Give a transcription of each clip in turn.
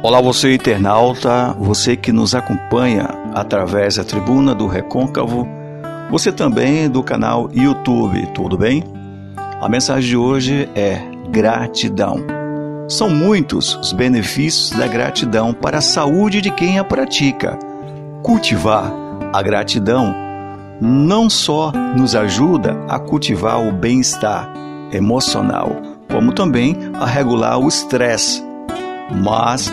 Olá, você internauta, você que nos acompanha através da tribuna do Recôncavo, você também do canal YouTube, tudo bem? A mensagem de hoje é gratidão. São muitos os benefícios da gratidão para a saúde de quem a pratica. Cultivar a gratidão não só nos ajuda a cultivar o bem-estar emocional, como também a regular o estresse, mas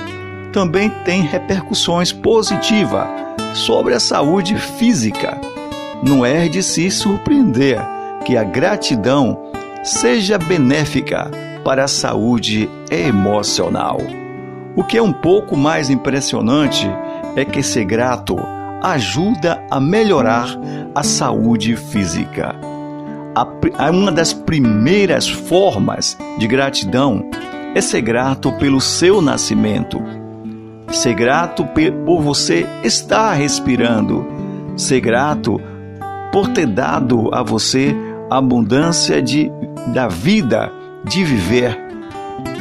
também tem repercussões positivas sobre a saúde física. Não é de se surpreender que a gratidão seja benéfica para a saúde emocional. O que é um pouco mais impressionante é que ser grato ajuda a melhorar a saúde física. Uma das primeiras formas de gratidão é ser grato pelo seu nascimento ser grato por você estar respirando, ser grato por ter dado a você a abundância de, da vida, de viver,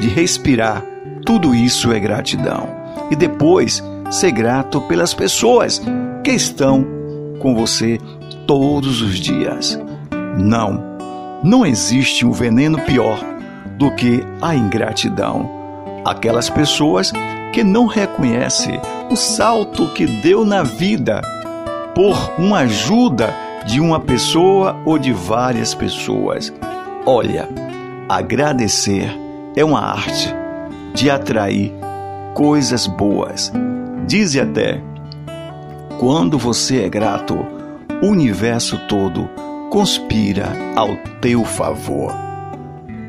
de respirar. Tudo isso é gratidão. E depois, ser grato pelas pessoas que estão com você todos os dias. Não, não existe um veneno pior do que a ingratidão. Aquelas pessoas que não reconhece o salto que deu na vida por uma ajuda de uma pessoa ou de várias pessoas. Olha, agradecer é uma arte de atrair coisas boas. Diz até: quando você é grato, o universo todo conspira ao teu favor.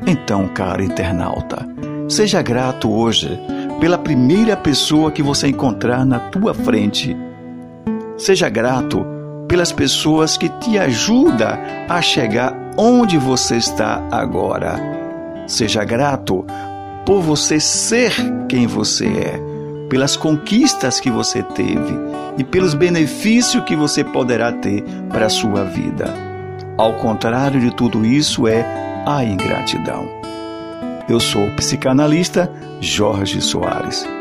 Então, cara internauta, seja grato hoje pela primeira pessoa que você encontrar na tua frente. Seja grato pelas pessoas que te ajudam a chegar onde você está agora. Seja grato por você ser quem você é, pelas conquistas que você teve e pelos benefícios que você poderá ter para a sua vida. Ao contrário de tudo isso é a ingratidão. Eu sou o psicanalista Jorge Soares.